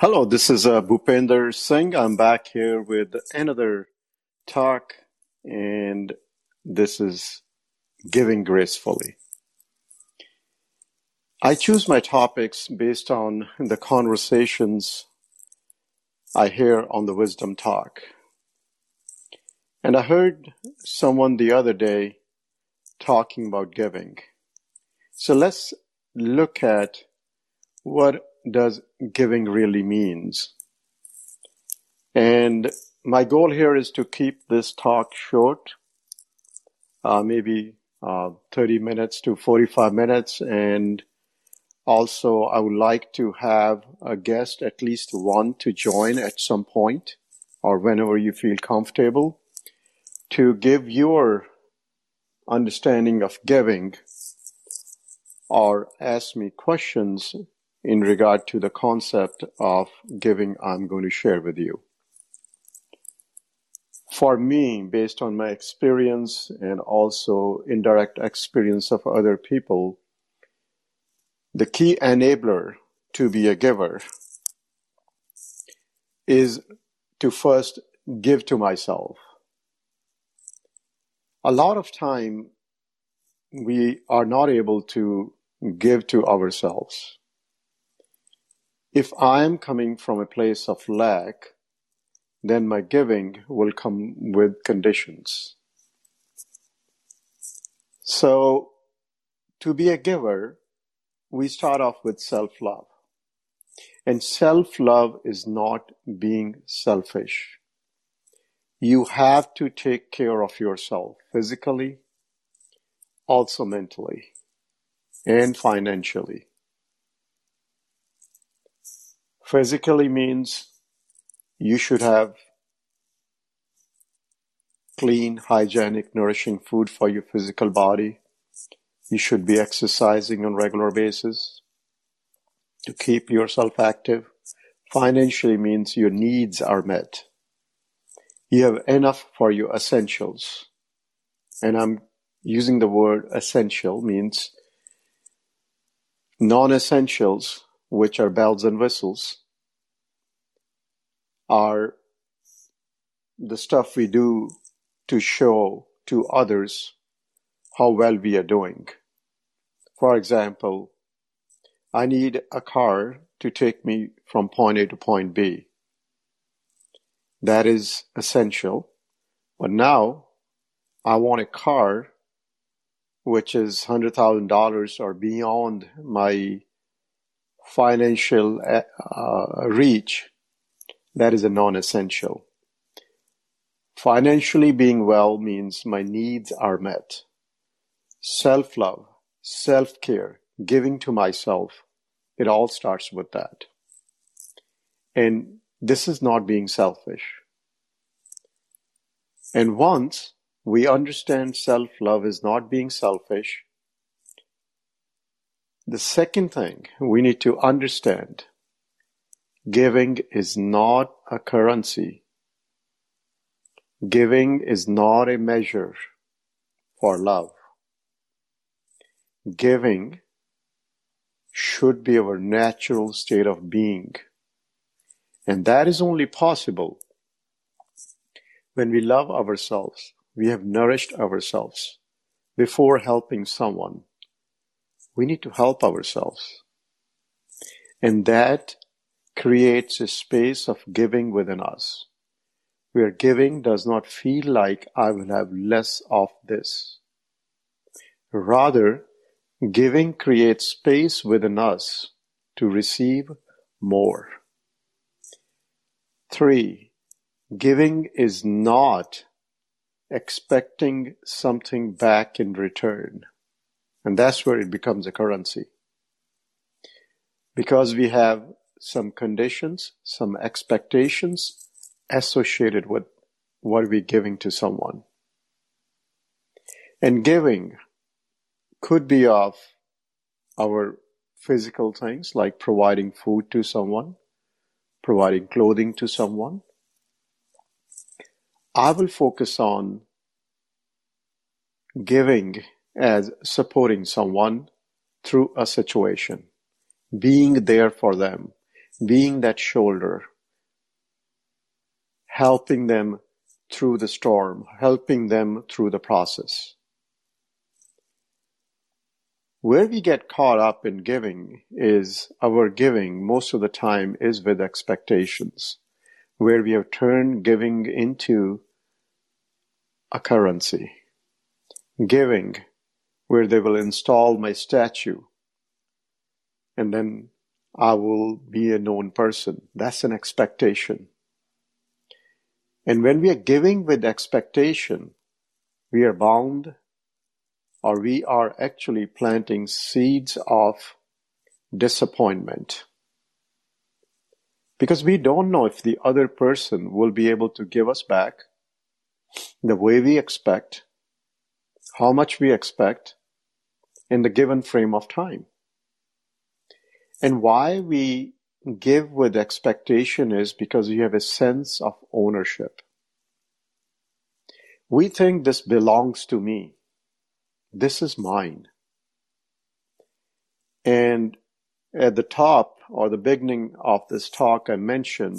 Hello, this is uh, Bhupender Singh. I'm back here with another talk, and this is Giving Gracefully. I choose my topics based on the conversations I hear on the Wisdom Talk. And I heard someone the other day talking about giving. So let's look at what does giving really means. And my goal here is to keep this talk short, uh, maybe uh, 30 minutes to 45 minutes. And also, I would like to have a guest, at least one, to join at some point or whenever you feel comfortable to give your understanding of giving or ask me questions in regard to the concept of giving I'm going to share with you. For me, based on my experience and also indirect experience of other people, the key enabler to be a giver is to first give to myself. A lot of time we are not able to give to ourselves. If I'm coming from a place of lack, then my giving will come with conditions. So, to be a giver, we start off with self love. And self love is not being selfish. You have to take care of yourself physically, also mentally, and financially. Physically means you should have clean, hygienic, nourishing food for your physical body. You should be exercising on regular basis to keep yourself active. Financially means your needs are met. You have enough for your essentials. And I'm using the word essential means non-essentials which are bells and whistles, are the stuff we do to show to others how well we are doing. For example, I need a car to take me from point A to point B. That is essential. But now I want a car which is $100,000 or beyond my financial uh, reach, that is a non-essential. Financially being well means my needs are met. Self-love, self-care, giving to myself, it all starts with that. And this is not being selfish. And once we understand self-love is not being selfish, the second thing we need to understand giving is not a currency. Giving is not a measure for love. Giving should be our natural state of being. And that is only possible when we love ourselves. We have nourished ourselves before helping someone we need to help ourselves. And that creates a space of giving within us, where giving does not feel like I will have less of this. Rather, giving creates space within us to receive more. Three, giving is not expecting something back in return. And that's where it becomes a currency. Because we have some conditions, some expectations associated with what we're giving to someone. And giving could be of our physical things like providing food to someone, providing clothing to someone. I will focus on giving as supporting someone through a situation, being there for them, being that shoulder, helping them through the storm, helping them through the process. Where we get caught up in giving is our giving most of the time is with expectations, where we have turned giving into a currency. Giving, where they will install my statue, and then I will be a known person. That's an expectation. And when we are giving with expectation, we are bound or we are actually planting seeds of disappointment. Because we don't know if the other person will be able to give us back the way we expect, how much we expect in the given frame of time. And why we give with expectation is because we have a sense of ownership. We think this belongs to me. This is mine. And at the top or the beginning of this talk, I mentioned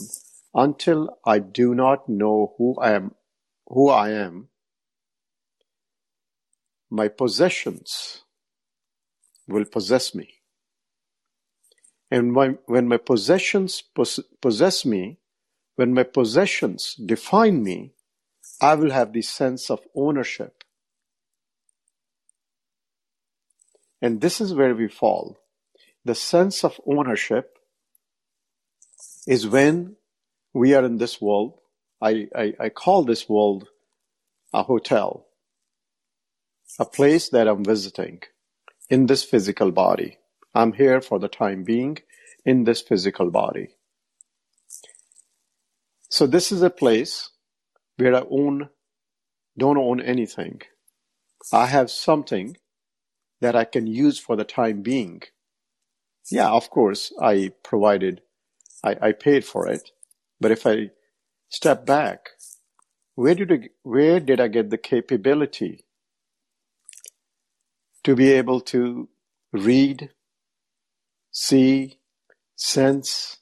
until I do not know who I am, who I am, my possessions will possess me. And when, when my possessions pos- possess me, when my possessions define me, I will have the sense of ownership. And this is where we fall. The sense of ownership is when we are in this world. I, I, I call this world a hotel, a place that I'm visiting in this physical body. I'm here for the time being in this physical body. So this is a place where I own, don't own anything. I have something that I can use for the time being. Yeah, of course, I provided, I, I paid for it. But if I step back, where did I, where did I get the capability to be able to read, see, sense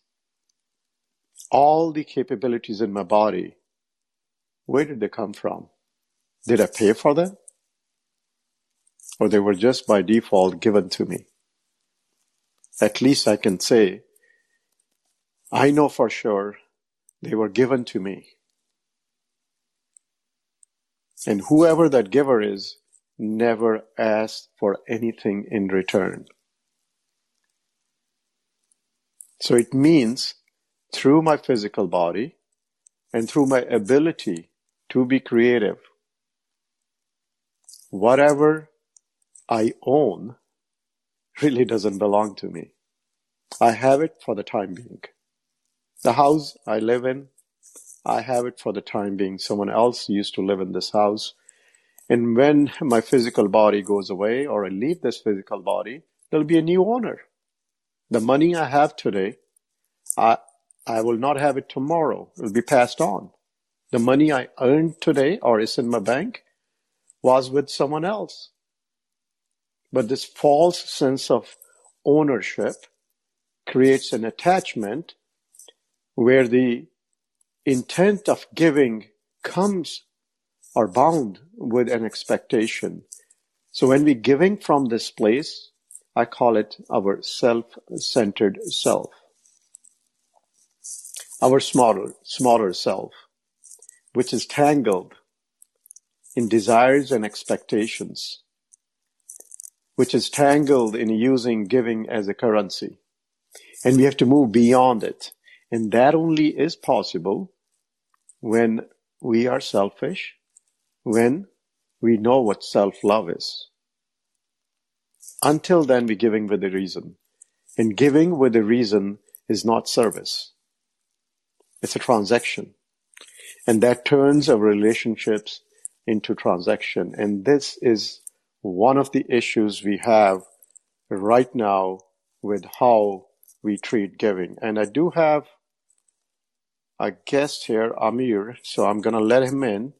all the capabilities in my body? Where did they come from? Did I pay for them? or they were just by default given to me. At least I can say, I know for sure they were given to me. And whoever that giver is never asked for anything in return. So it means through my physical body and through my ability to be creative, whatever I own really doesn't belong to me. I have it for the time being. The house I live in, I have it for the time being. Someone else used to live in this house. And when my physical body goes away or I leave this physical body, there'll be a new owner. The money I have today, I, I will not have it tomorrow. It will be passed on. The money I earned today or is in my bank was with someone else. But this false sense of ownership creates an attachment where the intent of giving comes or bound with an expectation. So when we're giving from this place, I call it our self-centered self. Our smaller, smaller self, which is tangled in desires and expectations which is tangled in using giving as a currency. And we have to move beyond it. And that only is possible when we are selfish, when we know what self-love is. Until then, we're giving with a reason. And giving with a reason is not service. It's a transaction. And that turns our relationships into transaction. And this is one of the issues we have right now with how we treat giving. And I do have a guest here, Amir, so I'm going to let him in.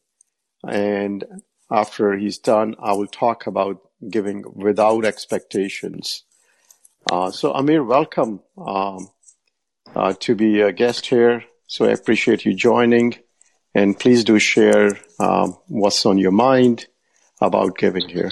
And after he's done, I will talk about giving without expectations. Uh, so Amir, welcome. Um, uh, to be a guest here. So I appreciate you joining. And please do share um, what's on your mind about giving here.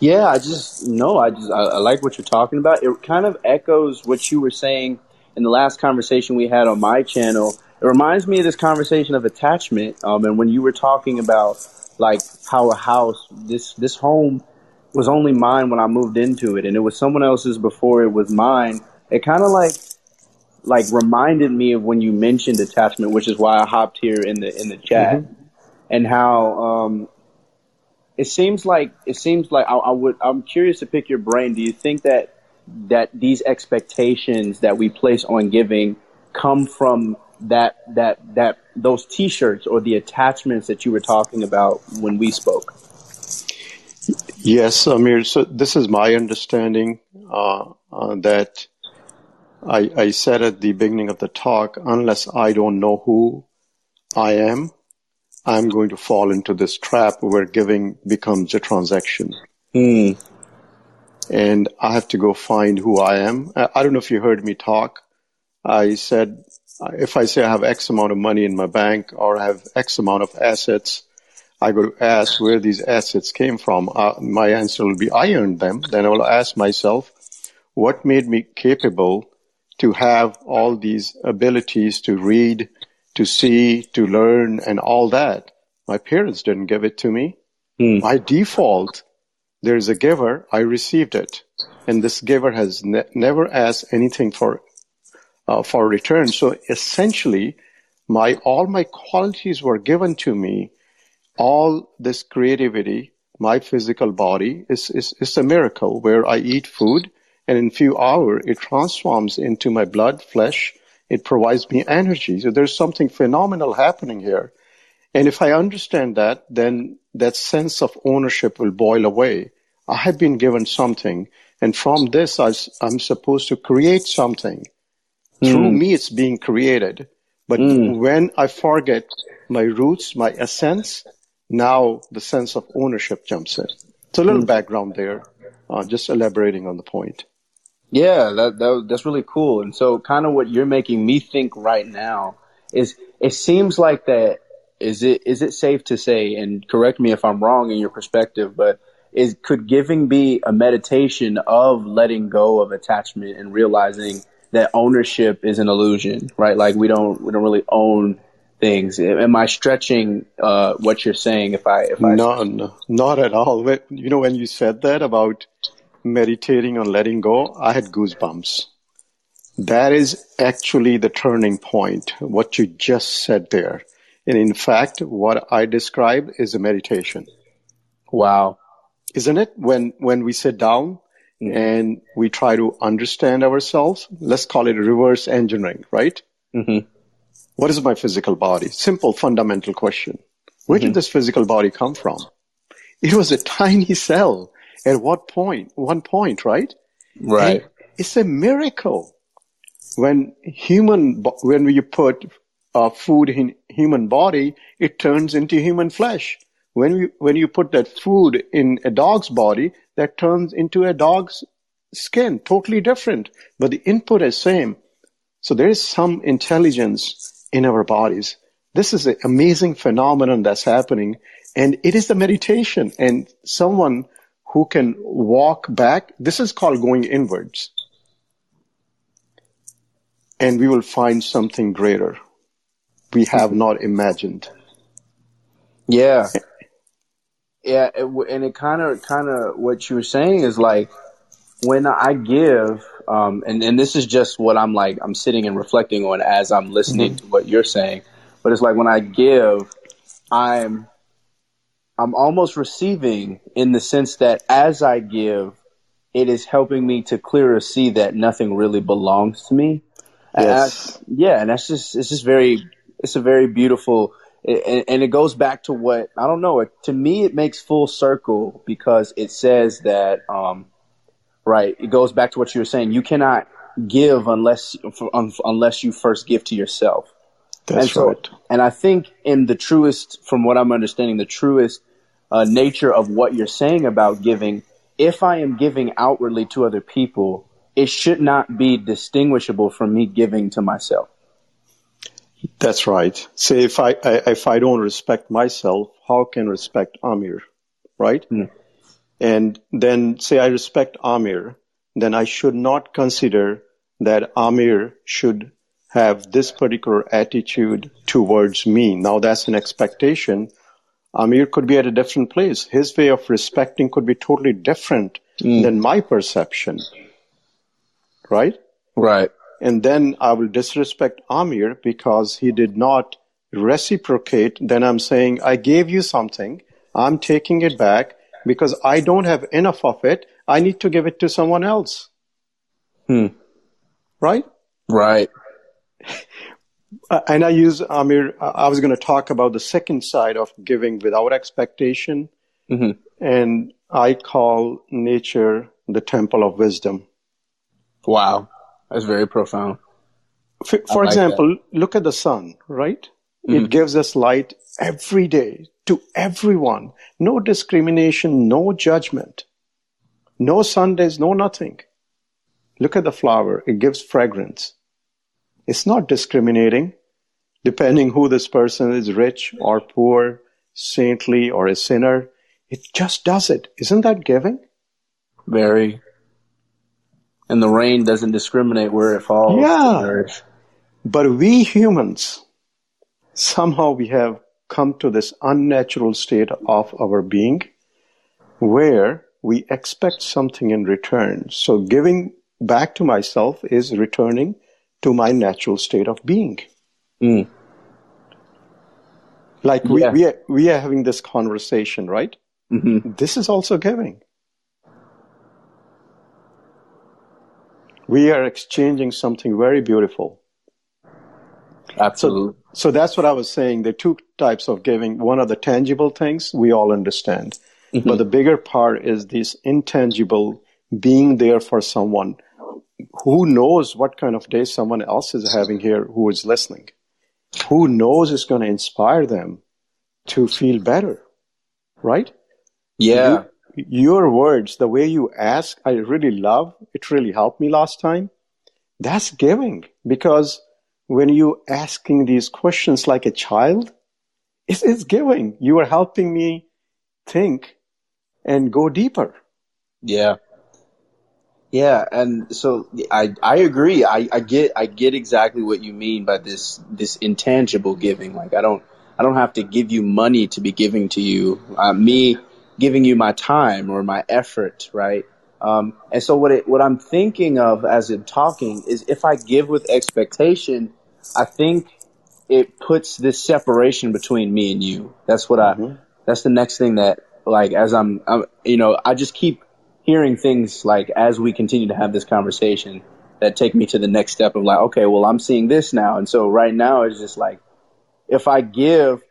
Yeah, I just no, I just I, I, like what you're talking about. It kind of echoes what you were saying in the last conversation we had on my channel. It reminds me of this conversation of attachment. Um, and when you were talking about like how a house, this this home was only mine when I moved into it, and it was someone else's before it was mine. It kind of like like reminded me of when you mentioned attachment, which is why I hopped here in the in the chat, mm-hmm. and how um, it seems like it seems like I, I, would. I'm curious to pick your brain. Do you think that that these expectations that we place on giving come from that that that those T-shirts or the attachments that you were talking about when we spoke? Yes, Amir. So this is my understanding uh, uh, that I, I said at the beginning of the talk, unless I don't know who I am, I'm going to fall into this trap where giving becomes a transaction. Mm. And I have to go find who I am. I don't know if you heard me talk. I said, if I say I have X amount of money in my bank or I have X amount of assets, I go to ask where these assets came from. Uh, my answer will be, I earned them. Then I will ask myself, what made me capable to have all these abilities to read, to see, to learn, and all that. My parents didn't give it to me. Mm. By default, there's a giver, I received it. And this giver has ne- never asked anything for, uh, for return. So essentially, my, all my qualities were given to me. All this creativity, my physical body is, is, is a miracle where I eat food and in few hours it transforms into my blood, flesh. It provides me energy. So there's something phenomenal happening here. And if I understand that, then that sense of ownership will boil away. I have been given something, and from this, I, am supposed to create something. Mm. Through me, it's being created. But mm. when I forget my roots, my essence, now the sense of ownership jumps in. So a little mm. background there, uh, just elaborating on the point. Yeah, that, that that's really cool. And so, kind of what you're making me think right now is it seems like that. Is it is it safe to say? And correct me if I'm wrong in your perspective, but is could giving be a meditation of letting go of attachment and realizing that ownership is an illusion, right? Like we don't we don't really own things. Am I stretching uh, what you're saying? If I if I no, no not at all. You know when you said that about meditating on letting go, I had goosebumps. That is actually the turning point, what you just said there. And in fact, what I described is a meditation. Wow. Isn't it? When, when we sit down. And we try to understand ourselves, let's call it reverse engineering, right? Mm-hmm. What is my physical body? Simple, fundamental question. Where mm-hmm. did this physical body come from? It was a tiny cell at what point? One point, right? Right. And it's a miracle when human, when you put uh, food in human body, it turns into human flesh. When you, when you put that food in a dog's body, that turns into a dog's skin, totally different, but the input is same. So there is some intelligence in our bodies. This is an amazing phenomenon that's happening and it is the meditation and someone who can walk back. This is called going inwards. And we will find something greater we have not imagined. Yeah. Yeah, and it kind of, kind of, what you were saying is like, when I give, um, and, and this is just what I'm like, I'm sitting and reflecting on as I'm listening mm-hmm. to what you're saying, but it's like when I give, I'm I'm almost receiving in the sense that as I give, it is helping me to clearer see that nothing really belongs to me. Yes. And I, yeah, and that's just it's just very it's a very beautiful and, and it goes back to what I don't know. To me, it makes full circle because it says that um, right. It goes back to what you were saying. You cannot give unless unless you first give to yourself. That's and so, right. And I think in the truest, from what I'm understanding, the truest uh, nature of what you're saying about giving, if I am giving outwardly to other people, it should not be distinguishable from me giving to myself. That's right. Say if I, I if I don't respect myself, how can respect Amir, right? Mm. And then say I respect Amir, then I should not consider that Amir should have this particular attitude towards me. Now that's an expectation. Amir could be at a different place. His way of respecting could be totally different Mm. than my perception. Right? Right. And then I will disrespect Amir because he did not reciprocate, then I'm saying, I gave you something, I'm taking it back because I don't have enough of it. I need to give it to someone else. Hmm. Right? Right. Uh, and I use Amir, uh, I was going to talk about the second side of giving without expectation. Mhm. And I call nature the temple of wisdom. Wow. That's very profound. For, for like example, look at the sun, right? Mm-hmm. It gives us light every day to everyone. No discrimination, no judgment. No Sundays, no nothing. Look at the flower. It gives fragrance. It's not discriminating depending who this person is, rich or poor, saintly or a sinner. It just does it. Isn't that giving? Very. And the rain doesn't discriminate where it falls. Yeah. But we humans, somehow we have come to this unnatural state of our being where we expect something in return. So giving back to myself is returning to my natural state of being. Mm. Like we, Yeah. we, are, we are having this conversation, right? hmm This is also giving. We are exchanging something very beautiful. Absolutely. So that's what I was saying. There are two types of giving. One are the tangible things we all understand. Mm-hmm. But the bigger part is this intangible being there for someone who knows what kind of day someone else is having here who is listening. Who knows is going to inspire them to feel better. Right? yeah. You- your words, the way you ask, I really love. It really helped me last time. That's giving because when you asking these questions like a child, it's, it's giving. You are helping me think and go deeper. Yeah. Yeah, and so I I agree. I, I get I get exactly what you mean by this this intangible giving. Like I don't I don't have to give you money to be giving to you. Uh, me giving you my time or my effort, right? Um, and so what it what I'm thinking of as I'm talking is if I give with expectation, I think it puts this separation between me and you. That's what I. That's the next thing that like as I'm, I'm you know I just keep hearing things like as we continue to have this conversation that take me to the next step of like okay well I'm seeing this now and so right now it's just like if I give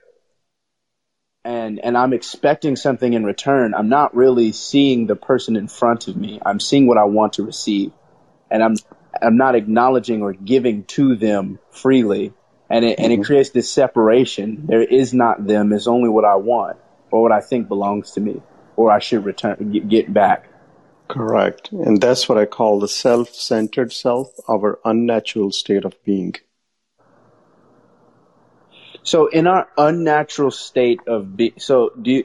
and and I'm expecting something in return I'm not really seeing the person in front of me. I'm seeing what I want to receive. And I'm I'm not acknowledging or giving to them freely. And it and it mm-hmm. creates this separation. There is not them it's only what I want or what I think belongs to me or I should return get, get back. Correct. And that's what I call the self centered self, our unnatural state of being. So in our unnatural state of be so do you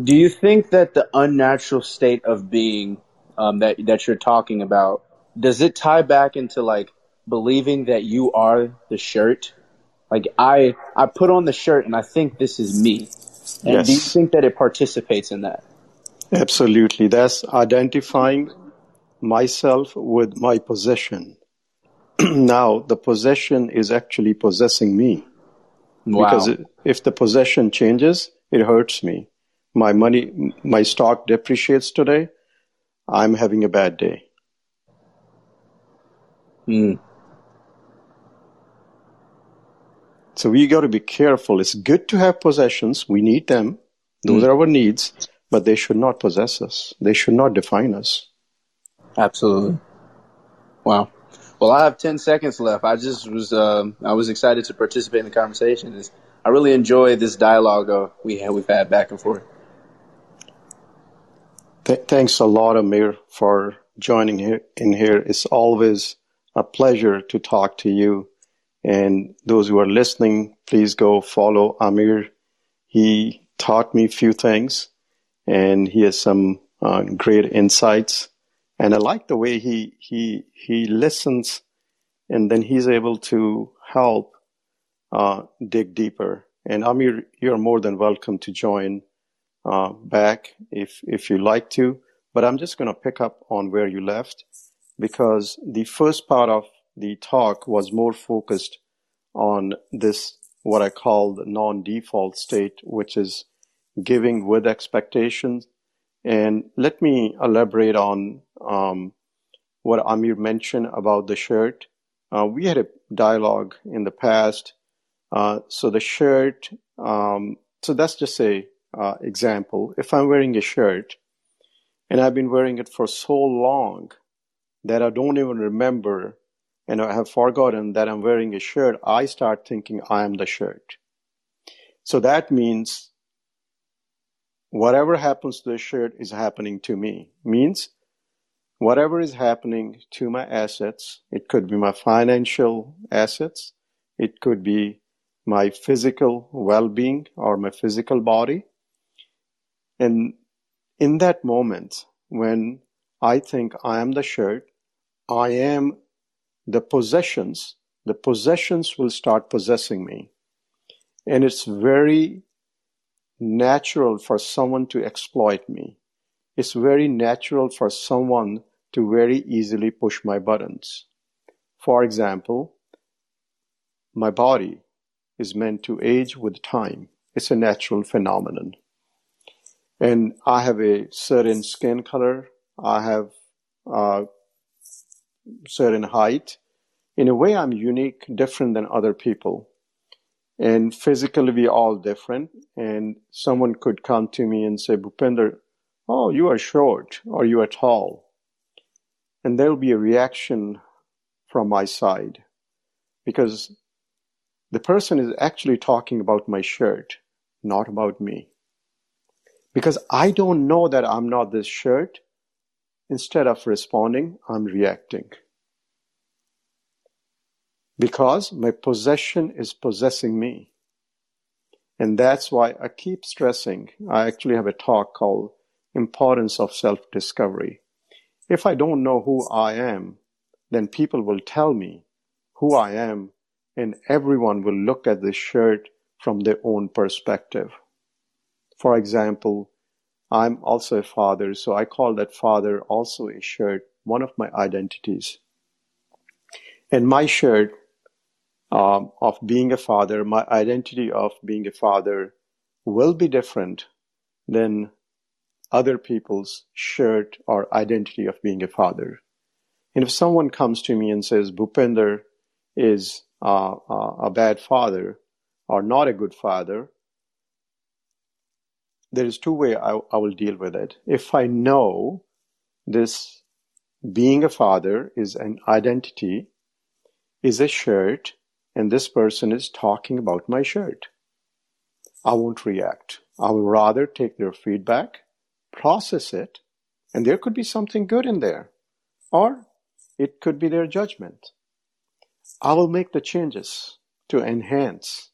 do you think that the unnatural state of being um, that that you're talking about does it tie back into like believing that you are the shirt? Like I I put on the shirt and I think this is me. And do you think that it participates in that? Absolutely. That's identifying myself with my possession. now, the possession is actually possessing me. Wow. Because it, if the possession changes, it hurts me. My money, my stock depreciates today. I'm having a bad day. Mm. So we got to be careful. It's good to have possessions. We need them. Those Mm. are our needs, but they should not possess us. They should not define us. Absolutely. Wow. Well, I have 10 seconds left. I just was, um, I was excited to participate in the conversation. I really enjoy this dialogue uh, we have, we've had back and forth. Th- thanks a lot, Amir, for joining here, in here. It's always a pleasure to talk to you. And those who are listening, please go follow Amir. He taught me a few things and he has some uh, great insights. And I like the way he, he, he listens and then he's able to help uh, dig deeper. And Amir, you're more than welcome to join uh, back if if you like to. But I'm just going to pick up on where you left because the first part of the talk was more focused on this what I call the non-default state, which is giving with expectations. And let me elaborate on um, what Amir mentioned about the shirt. Uh, we had a dialogue in the past. Uh, so the shirt, um, so that's just a uh, example. If I'm wearing a shirt and I've been wearing it for so long that I don't even remember and I have forgotten that I'm wearing a shirt, I start thinking I am the shirt. So that means whatever happens to the shirt is happening to me. Means whatever is happening to my assets, it could be my financial assets, it could be my physical well being or my physical body. And in that moment, when I think I am the shirt, I am the possessions, the possessions will start possessing me. And it's very natural for someone to exploit me. It's very natural for someone to very easily push my buttons. For example, my body is meant to age with time. It's a natural phenomenon. And I have a certain skin color. I have a certain height. In a way, I'm unique, different than other people. And physically, we're all different. And someone could come to me and say, Bhupinder, oh, you are short or you are tall. And there'll be a reaction from my side because the person is actually talking about my shirt, not about me. Because I don't know that I'm not this shirt. Instead of responding, I'm reacting. Because my possession is possessing me. And that's why I keep stressing. I actually have a talk called Importance of Self Discovery. If I don't know who I am, then people will tell me who I am and everyone will look at this shirt from their own perspective. For example, I'm also a father, so I call that father also a shirt, one of my identities. And my shirt um, of being a father, my identity of being a father will be different than other people's shirt or identity of being a father. And if someone comes to me and says, Bhupinder is uh, uh, a bad father or not a good father, there is two way I, I will deal with it. If I know this being a father is an identity, is a shirt, and this person is talking about my shirt, I won't react. I will rather take their feedback, process it, and there could be something good in there, or it could be their judgment. I will make the changes to enhance,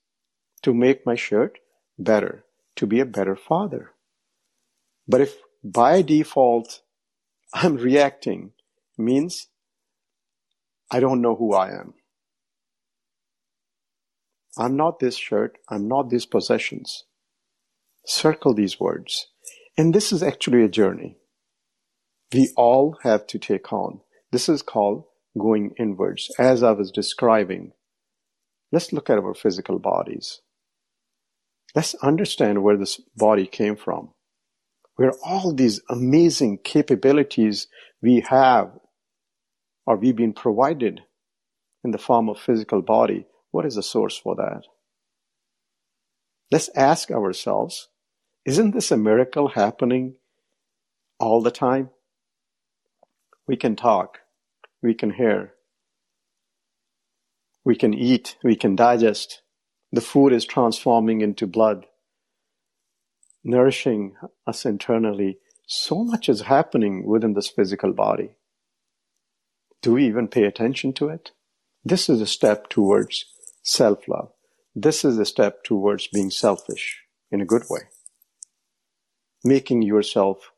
to make my shirt better, to be a better father. But if by default I'm reacting, means I don't know who I am. I'm not this shirt, I'm not these possessions. Circle these words. And this is actually a journey we all have to take on. This is called going inwards, as I was describing. Let's look at our physical bodies. Let's understand where this body came from, where all these amazing capabilities we have or we've been provided in the form of physical body. What is the source for that? Let's ask ourselves, isn't this a miracle happening all the time? We can talk we can hear. We can eat, we can digest. The food is transforming into blood, nourishing us internally. So much is happening within this physical body. Do we even pay attention to it? This is a step towards self love. This is a step towards being selfish in a good way. Making yourself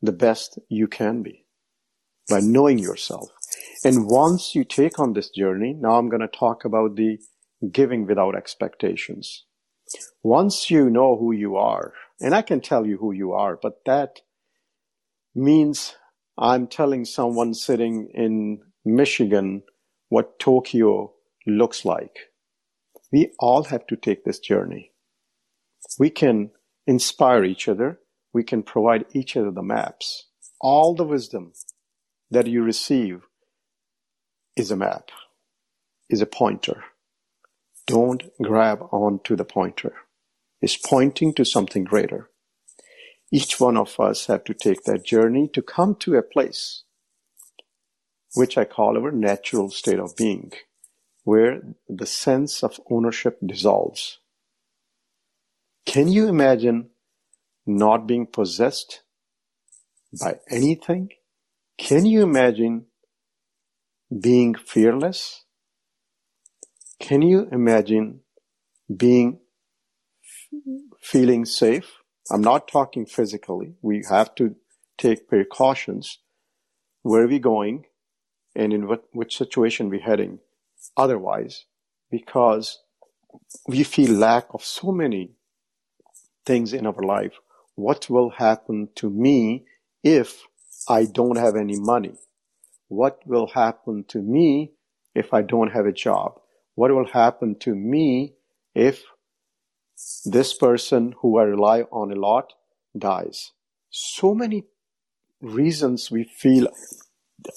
the best you can be by knowing yourself. And once you take on this journey, now I'm going to talk about the giving without expectations. Once you know who you are, and I can tell you who you are, but that means I'm telling someone sitting in Michigan what Tokyo looks like. We all have to take this journey. We can inspire each other. We can provide each other the maps. All the wisdom that you receive is a map, is a pointer. Don't grab onto the pointer. It's pointing to something greater. Each one of us have to take that journey to come to a place which I call our natural state of being, where the sense of ownership dissolves. Can you imagine not being possessed by anything? Can you imagine being fearless? Can you imagine being feeling safe? I'm not talking physically. We have to take precautions. Where are we going? And in what, which situation we're heading? Otherwise, because we feel lack of so many things in our life. What will happen to me if I don't have any money? What will happen to me if I don't have a job? What will happen to me if this person who I rely on a lot dies? So many reasons we feel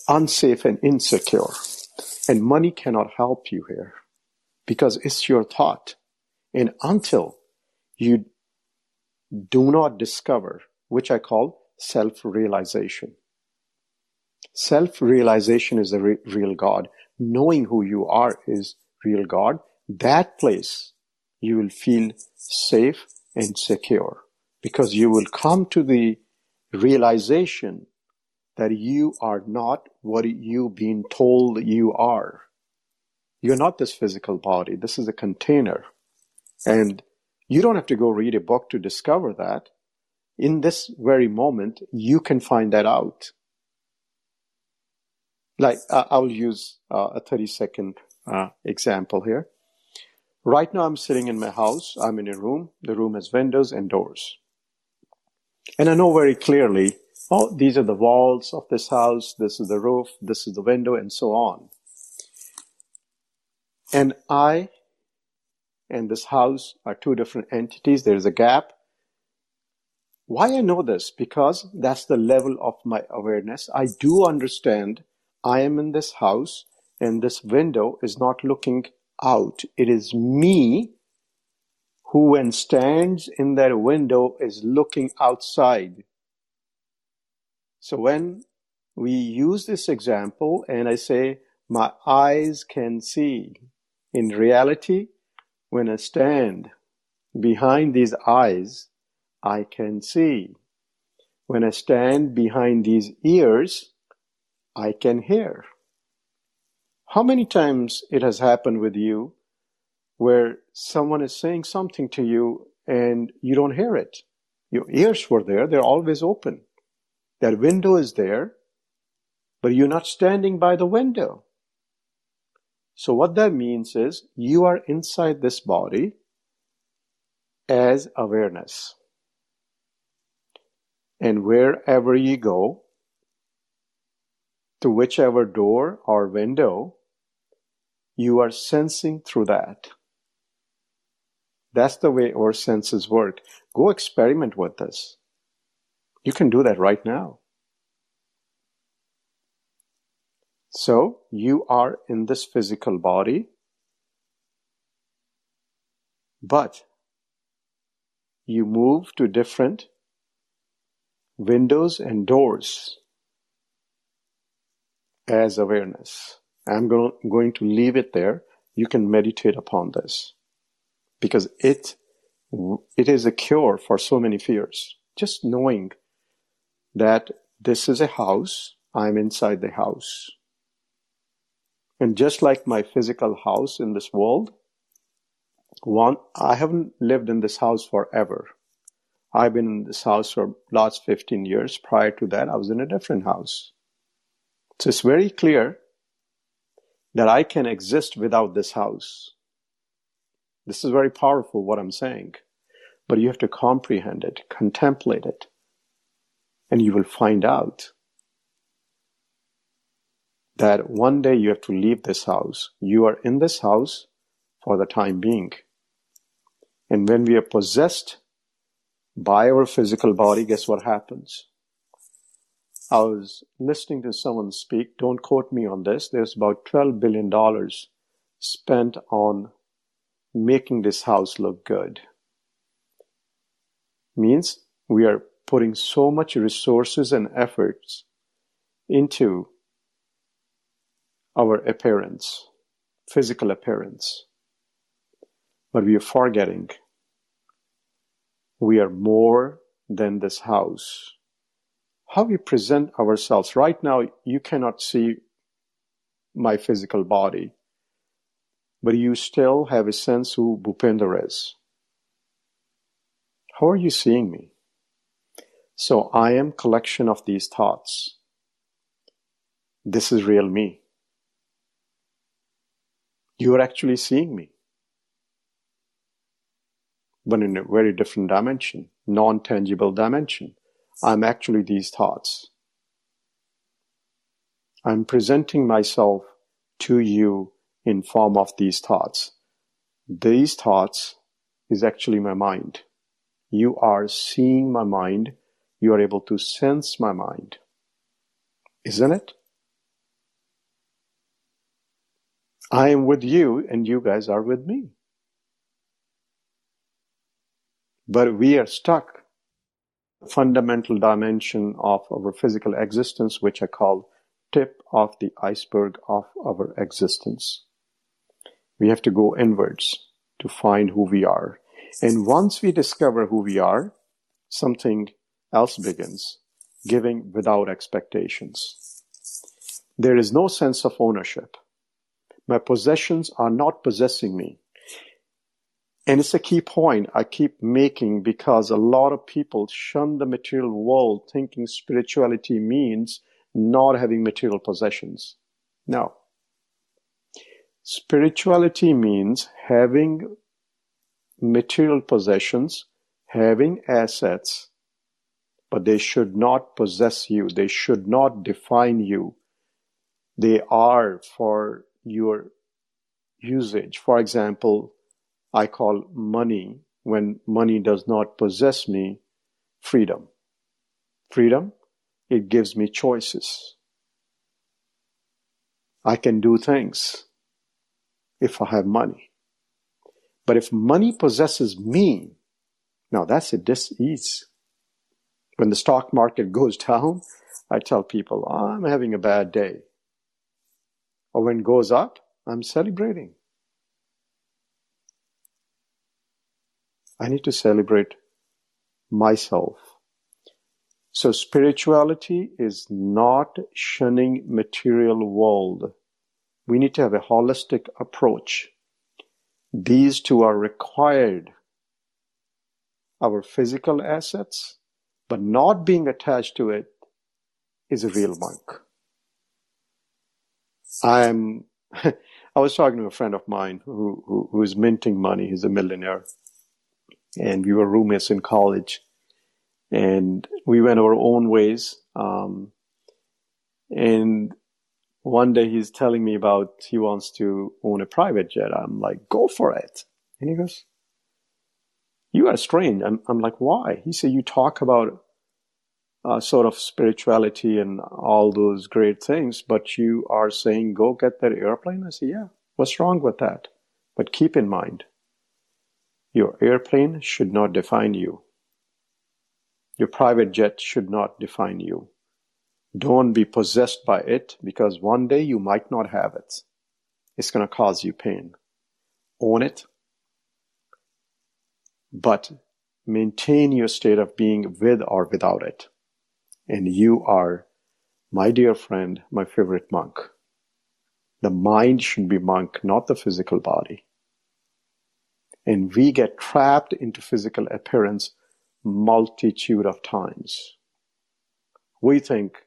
unsafe and insecure. And money cannot help you here because it's your thought. And until you do not discover, which I call self-realization. Self-realization is the re- real God. Knowing who you are is real God. That place you will feel safe and secure because you will come to the realization that you are not what you've been told you are. You're not this physical body. This is a container. And you don't have to go read a book to discover that. In this very moment, you can find that out. Like, uh, I'll use uh, a 30 second uh, example here. Right now, I'm sitting in my house. I'm in a room. The room has windows and doors. And I know very clearly, oh, these are the walls of this house. This is the roof. This is the window and so on. And I and this house are two different entities. There is a gap. Why I know this? Because that's the level of my awareness. I do understand I am in this house and this window is not looking out. It is me who when stands in that window is looking outside. So when we use this example and I say, my eyes can see, in reality, when I stand behind these eyes, I can see. When I stand behind these ears, I can hear. How many times it has happened with you where someone is saying something to you and you don't hear it? Your ears were there, they're always open. That window is there, but you're not standing by the window. So what that means is you are inside this body as awareness. And wherever you go, to whichever door or window, you are sensing through that. That's the way our senses work. Go experiment with this. You can do that right now. So you are in this physical body, but you move to different windows and doors as awareness. I'm going to leave it there. You can meditate upon this because it, it is a cure for so many fears. Just knowing that this is a house, I'm inside the house. And just like my physical house in this world, one, I haven't lived in this house forever. I've been in this house for last 15 years. Prior to that, I was in a different house. So it's very clear that I can exist without this house. This is very powerful, what I'm saying. But you have to comprehend it, contemplate it, and you will find out that one day you have to leave this house. You are in this house for the time being. And when we are possessed by our physical body, guess what happens? I was listening to someone speak, don't quote me on this. There's about $12 billion spent on making this house look good. Means we are putting so much resources and efforts into our appearance, physical appearance. But we are forgetting we are more than this house. How we present ourselves. Right now, you cannot see my physical body, but you still have a sense who Bhupender is. How are you seeing me? So I am collection of these thoughts. This is real me. You are actually seeing me but in a very different dimension, non-tangible dimension. I'm actually these thoughts. I'm presenting myself to you in form of these thoughts. These thoughts is actually my mind. You are seeing my mind. You are able to sense my mind. Isn't it? I am with you and you guys are with me. But we are stuck fundamental dimension of our physical existence, which I call tip of the iceberg of our existence. We have to go inwards to find who we are. And once we discover who we are, something else begins, giving without expectations. There is no sense of ownership. My possessions are not possessing me. And it's a key point I keep making because a lot of people shun the material world thinking spirituality means not having material possessions. No. Spirituality means having material possessions, having assets, but they should not possess you. They should not define you. They are for your usage. For example, I call money, when money does not possess me, freedom. Freedom, it gives me choices. I can do things if I have money. But if money possesses me, now that's a dis-ease. When the stock market goes down, I tell people, oh, I'm having a bad day. Or when it goes up, I'm celebrating. I need to celebrate myself. So spirituality is not shunning material world. We need to have a holistic approach. These two are required. Our physical assets, but not being attached to it is a real monk. I'm, I was talking to a friend of mine who, who, who is minting money. He's a millionaire and we were roommates in college. And we went our own ways. Um, and one day he's telling me about he wants to own a private jet. I'm like, go for it. And he goes, you are strange. I'm, I'm like, why? He said, you talk about uh, sort of spirituality and all those great things, but you are saying, go get that airplane. I said, yeah, what's wrong with that? But keep in mind, your airplane should not define you. Your private jet should not define you. Don't be possessed by it because one day you might not have it. It's going to cause you pain. Own it, but maintain your state of being with or without it. And you are my dear friend, my favorite monk. The mind should be monk, not the physical body. And we get trapped into physical appearance multitude of times. We think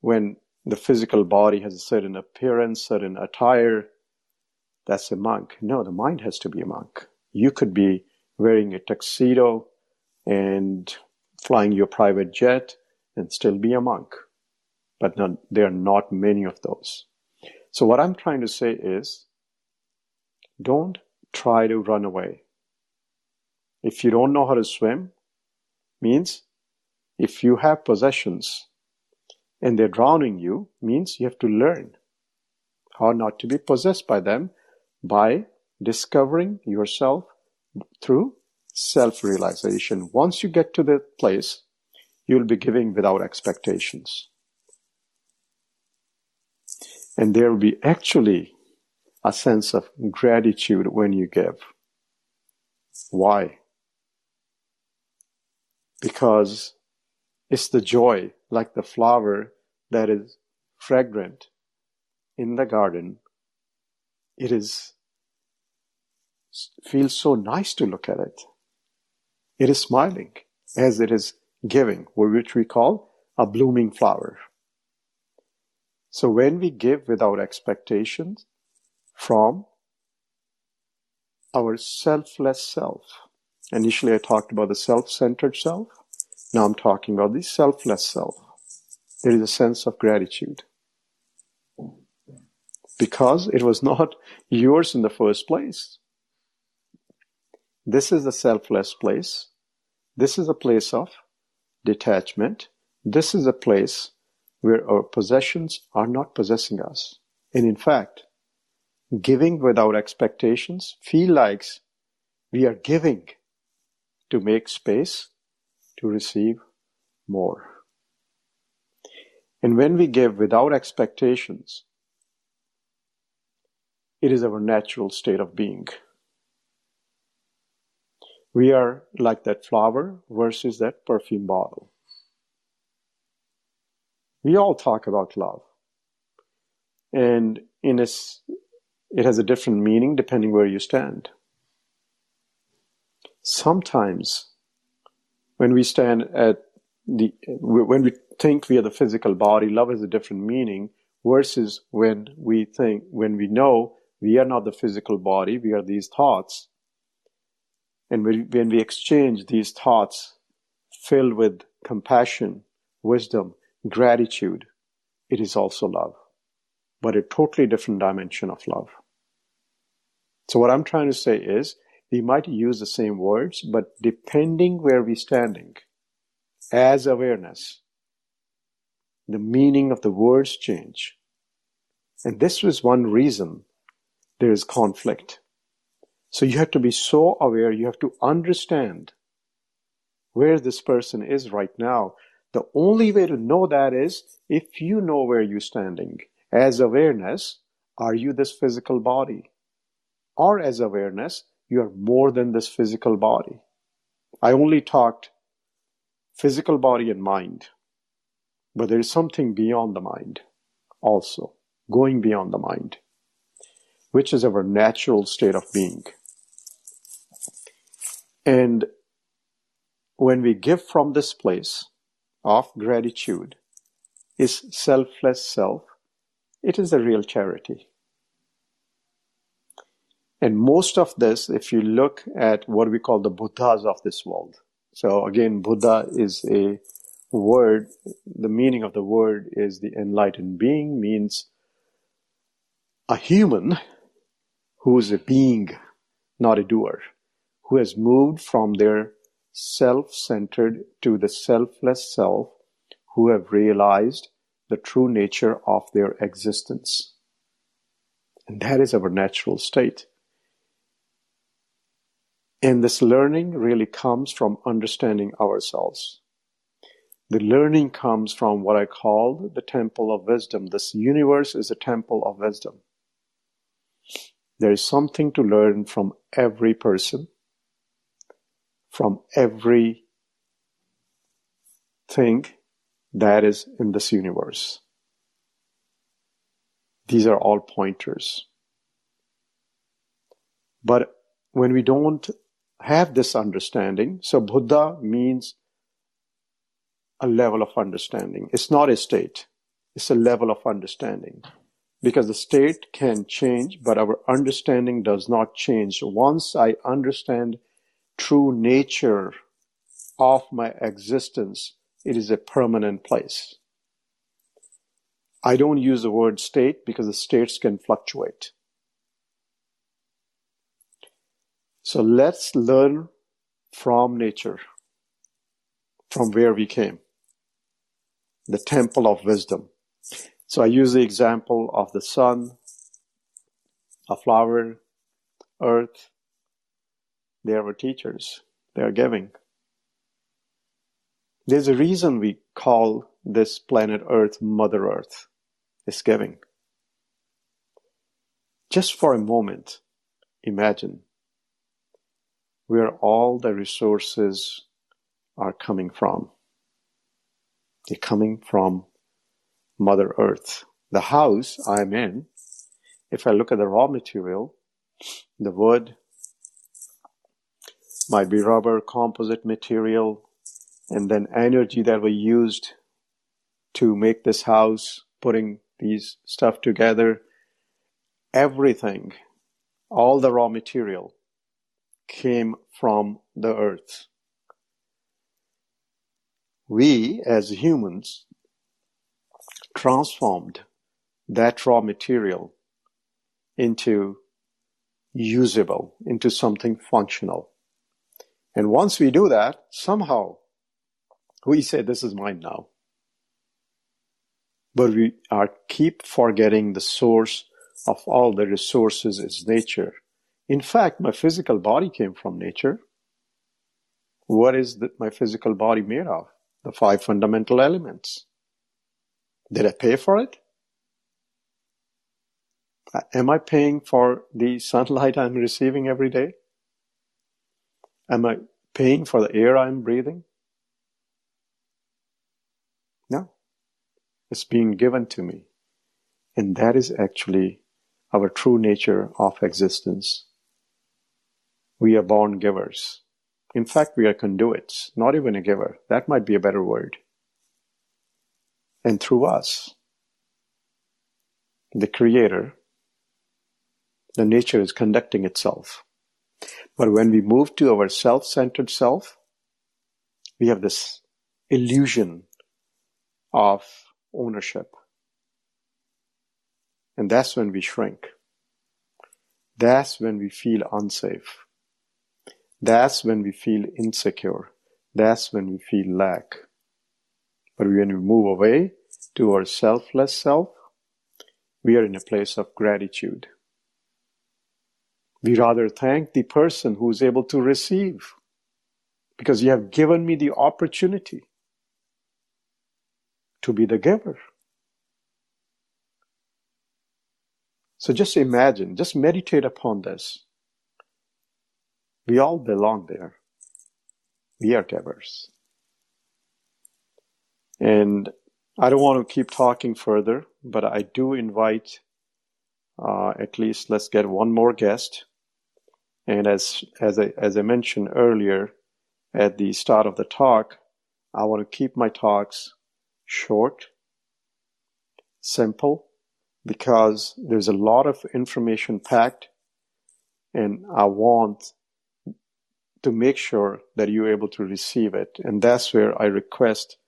when the physical body has a certain appearance, certain attire, that's a monk. No, the mind has to be a monk. You could be wearing a tuxedo and flying your private jet and still be a monk. But not, there are not many of those. So what I'm trying to say is, don't try to run away. If you don't know how to swim, means if you have possessions and they're drowning you, means you have to learn how not to be possessed by them by discovering yourself through self realization. Once you get to that place, you'll be giving without expectations. And there will be actually a sense of gratitude when you give. Why? Because it's the joy, like the flower that is fragrant in the garden. It is feels so nice to look at it. It is smiling as it is giving, which we call a blooming flower. So when we give without expectations from our selfless self, initially I talked about the self-centered self. Now I'm talking about the selfless self. There is a sense of gratitude because it was not yours in the first place. This is the selfless place. This is a place of detachment. This is a place where our possessions are not possessing us. And in fact, giving without expectations feel like we are giving to make space to receive more. And when we give without expectations, it is our natural state of being. We are like that flower versus that perfume bottle. We all talk about love. And in a, it has a different meaning depending where you stand. Sometimes when we stand at the, when we think we are the physical body, love has a different meaning versus when we think, when we know we are not the physical body, we are these thoughts and when we exchange these thoughts filled with compassion, wisdom, gratitude, it is also love, but a totally different dimension of love. So what I'm trying to say is we might use the same words, but depending where we're standing, as awareness, the meaning of the words change. And this was one reason there is conflict so you have to be so aware, you have to understand where this person is right now. The only way to know that is if you know where you're standing. As awareness, are you this physical body? Or as awareness, you are more than this physical body. I only talked physical body and mind, but there is something beyond the mind also, going beyond the mind, which is our natural state of being. And when we give from this place of gratitude, is selfless self, it is a real charity. And most of this, if you look at what we call the Buddhas of this world. So again, Buddha is a word, the meaning of the word is the enlightened being, means a human who is a being, not a doer who has moved from their self-centered to the selfless self, who have realized the true nature of their existence. And that is our natural state. And this learning really comes from understanding ourselves. The learning comes from what I call the temple of wisdom. This universe is a temple of wisdom. There is something to learn from every person from every thing that is in this universe. These are all pointers. But when we don't have this understanding, so Buddha means a level of understanding. It's not a state. It's a level of understanding. Because the state can change, but our understanding does not change. Once I understand true nature of my existence, it is a permanent place. I don't use the word state because the states can fluctuate. So let's learn from nature, from where we came, the temple of wisdom. So I use the example of the sun, a flower, earth. They are our teachers. They are giving. There's a reason we call this planet Earth Mother Earth. It's giving. Just for a moment, imagine where all the resources are coming from. They're coming from Mother Earth. The house I'm in, if I look at the raw material, the wood might be rubber, composite material, and then energy that we used to make this house, putting these stuff together, everything, all the raw material came from the earth. We as humans transformed that raw material into usable, into something functional. And once we do that, somehow we say, this is mine now. But we are keep forgetting the source of all the resources is nature. In fact, my physical body came from nature. What is the, my physical body made of? The five fundamental elements. Did I pay for it? Uh, am I paying for the sunlight I'm receiving every day? Am I paying for the air I'm breathing? No. It's being given to me. And that is actually our true nature of existence. We are born givers. In fact, we are conduits, not even a giver. That might be a better word and through us. The Creator, the nature is conducting itself. But when we move to our self centered self, we have this illusion of ownership. And that's when we shrink. That's when we feel unsafe. That's when we feel insecure. That's when we feel lack. But when we move away to our selfless self, we are in a place of gratitude. We rather thank the person who is able to receive because you have given me the opportunity to be the giver. So just imagine, just meditate upon this. We all belong there. We are givers. And I don't want to keep talking further, but I do invite uh, at least let's get one more guest. And as as I as I mentioned earlier at the start of the talk, I want to keep my talks short, simple, because there's a lot of information packed, and I want to make sure that you're able to receive it. And that's where I request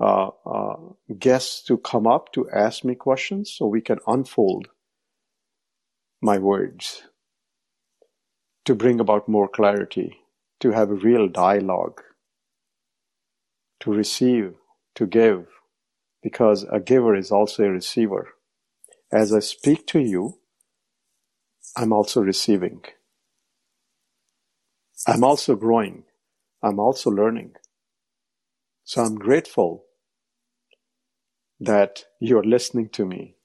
uh, uh, guests to come up to ask me questions so we can unfold my words to bring about more clarity, to have a real dialogue, to receive, to give, because a giver is also a receiver. As I speak to you, I'm also receiving. I'm also growing. I'm also learning. So I'm grateful that you're listening to me.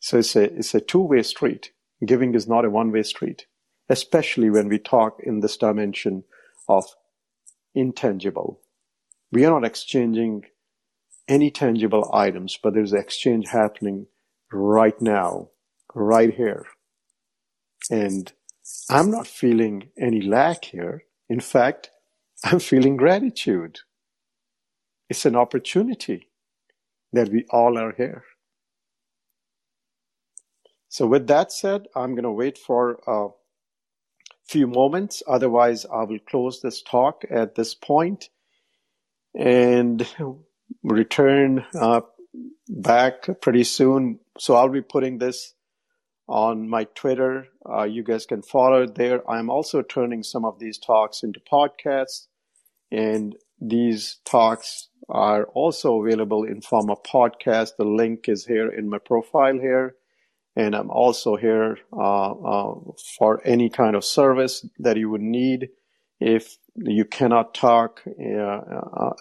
So it's a, it's a two-way street. Giving is not a one-way street, especially when we talk in this dimension of intangible. We are not exchanging any tangible items, but there's exchange happening right now, right here. And I'm not feeling any lack here. In fact, I'm feeling gratitude. It's an opportunity that we all are here. So with that said, I'm going to wait for a few moments. Otherwise, I will close this talk at this point and return uh, back pretty soon. So I'll be putting this on my Twitter. Uh, you guys can follow there. I'm also turning some of these talks into podcasts, and these talks are also available in form of podcast. The link is here in my profile here, and I'm also here uh, uh, for any kind of service that you would need. If you cannot talk uh, uh,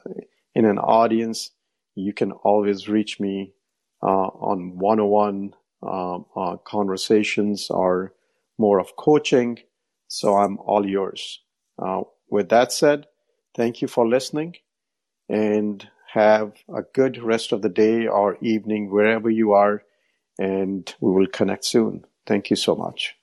in an audience, you can always reach me uh, on one-on-one uh, conversations or more of coaching. So I'm all yours. Uh, with that said, thank you for listening and have a good rest of the day or evening wherever you are. And we will connect soon. Thank you so much.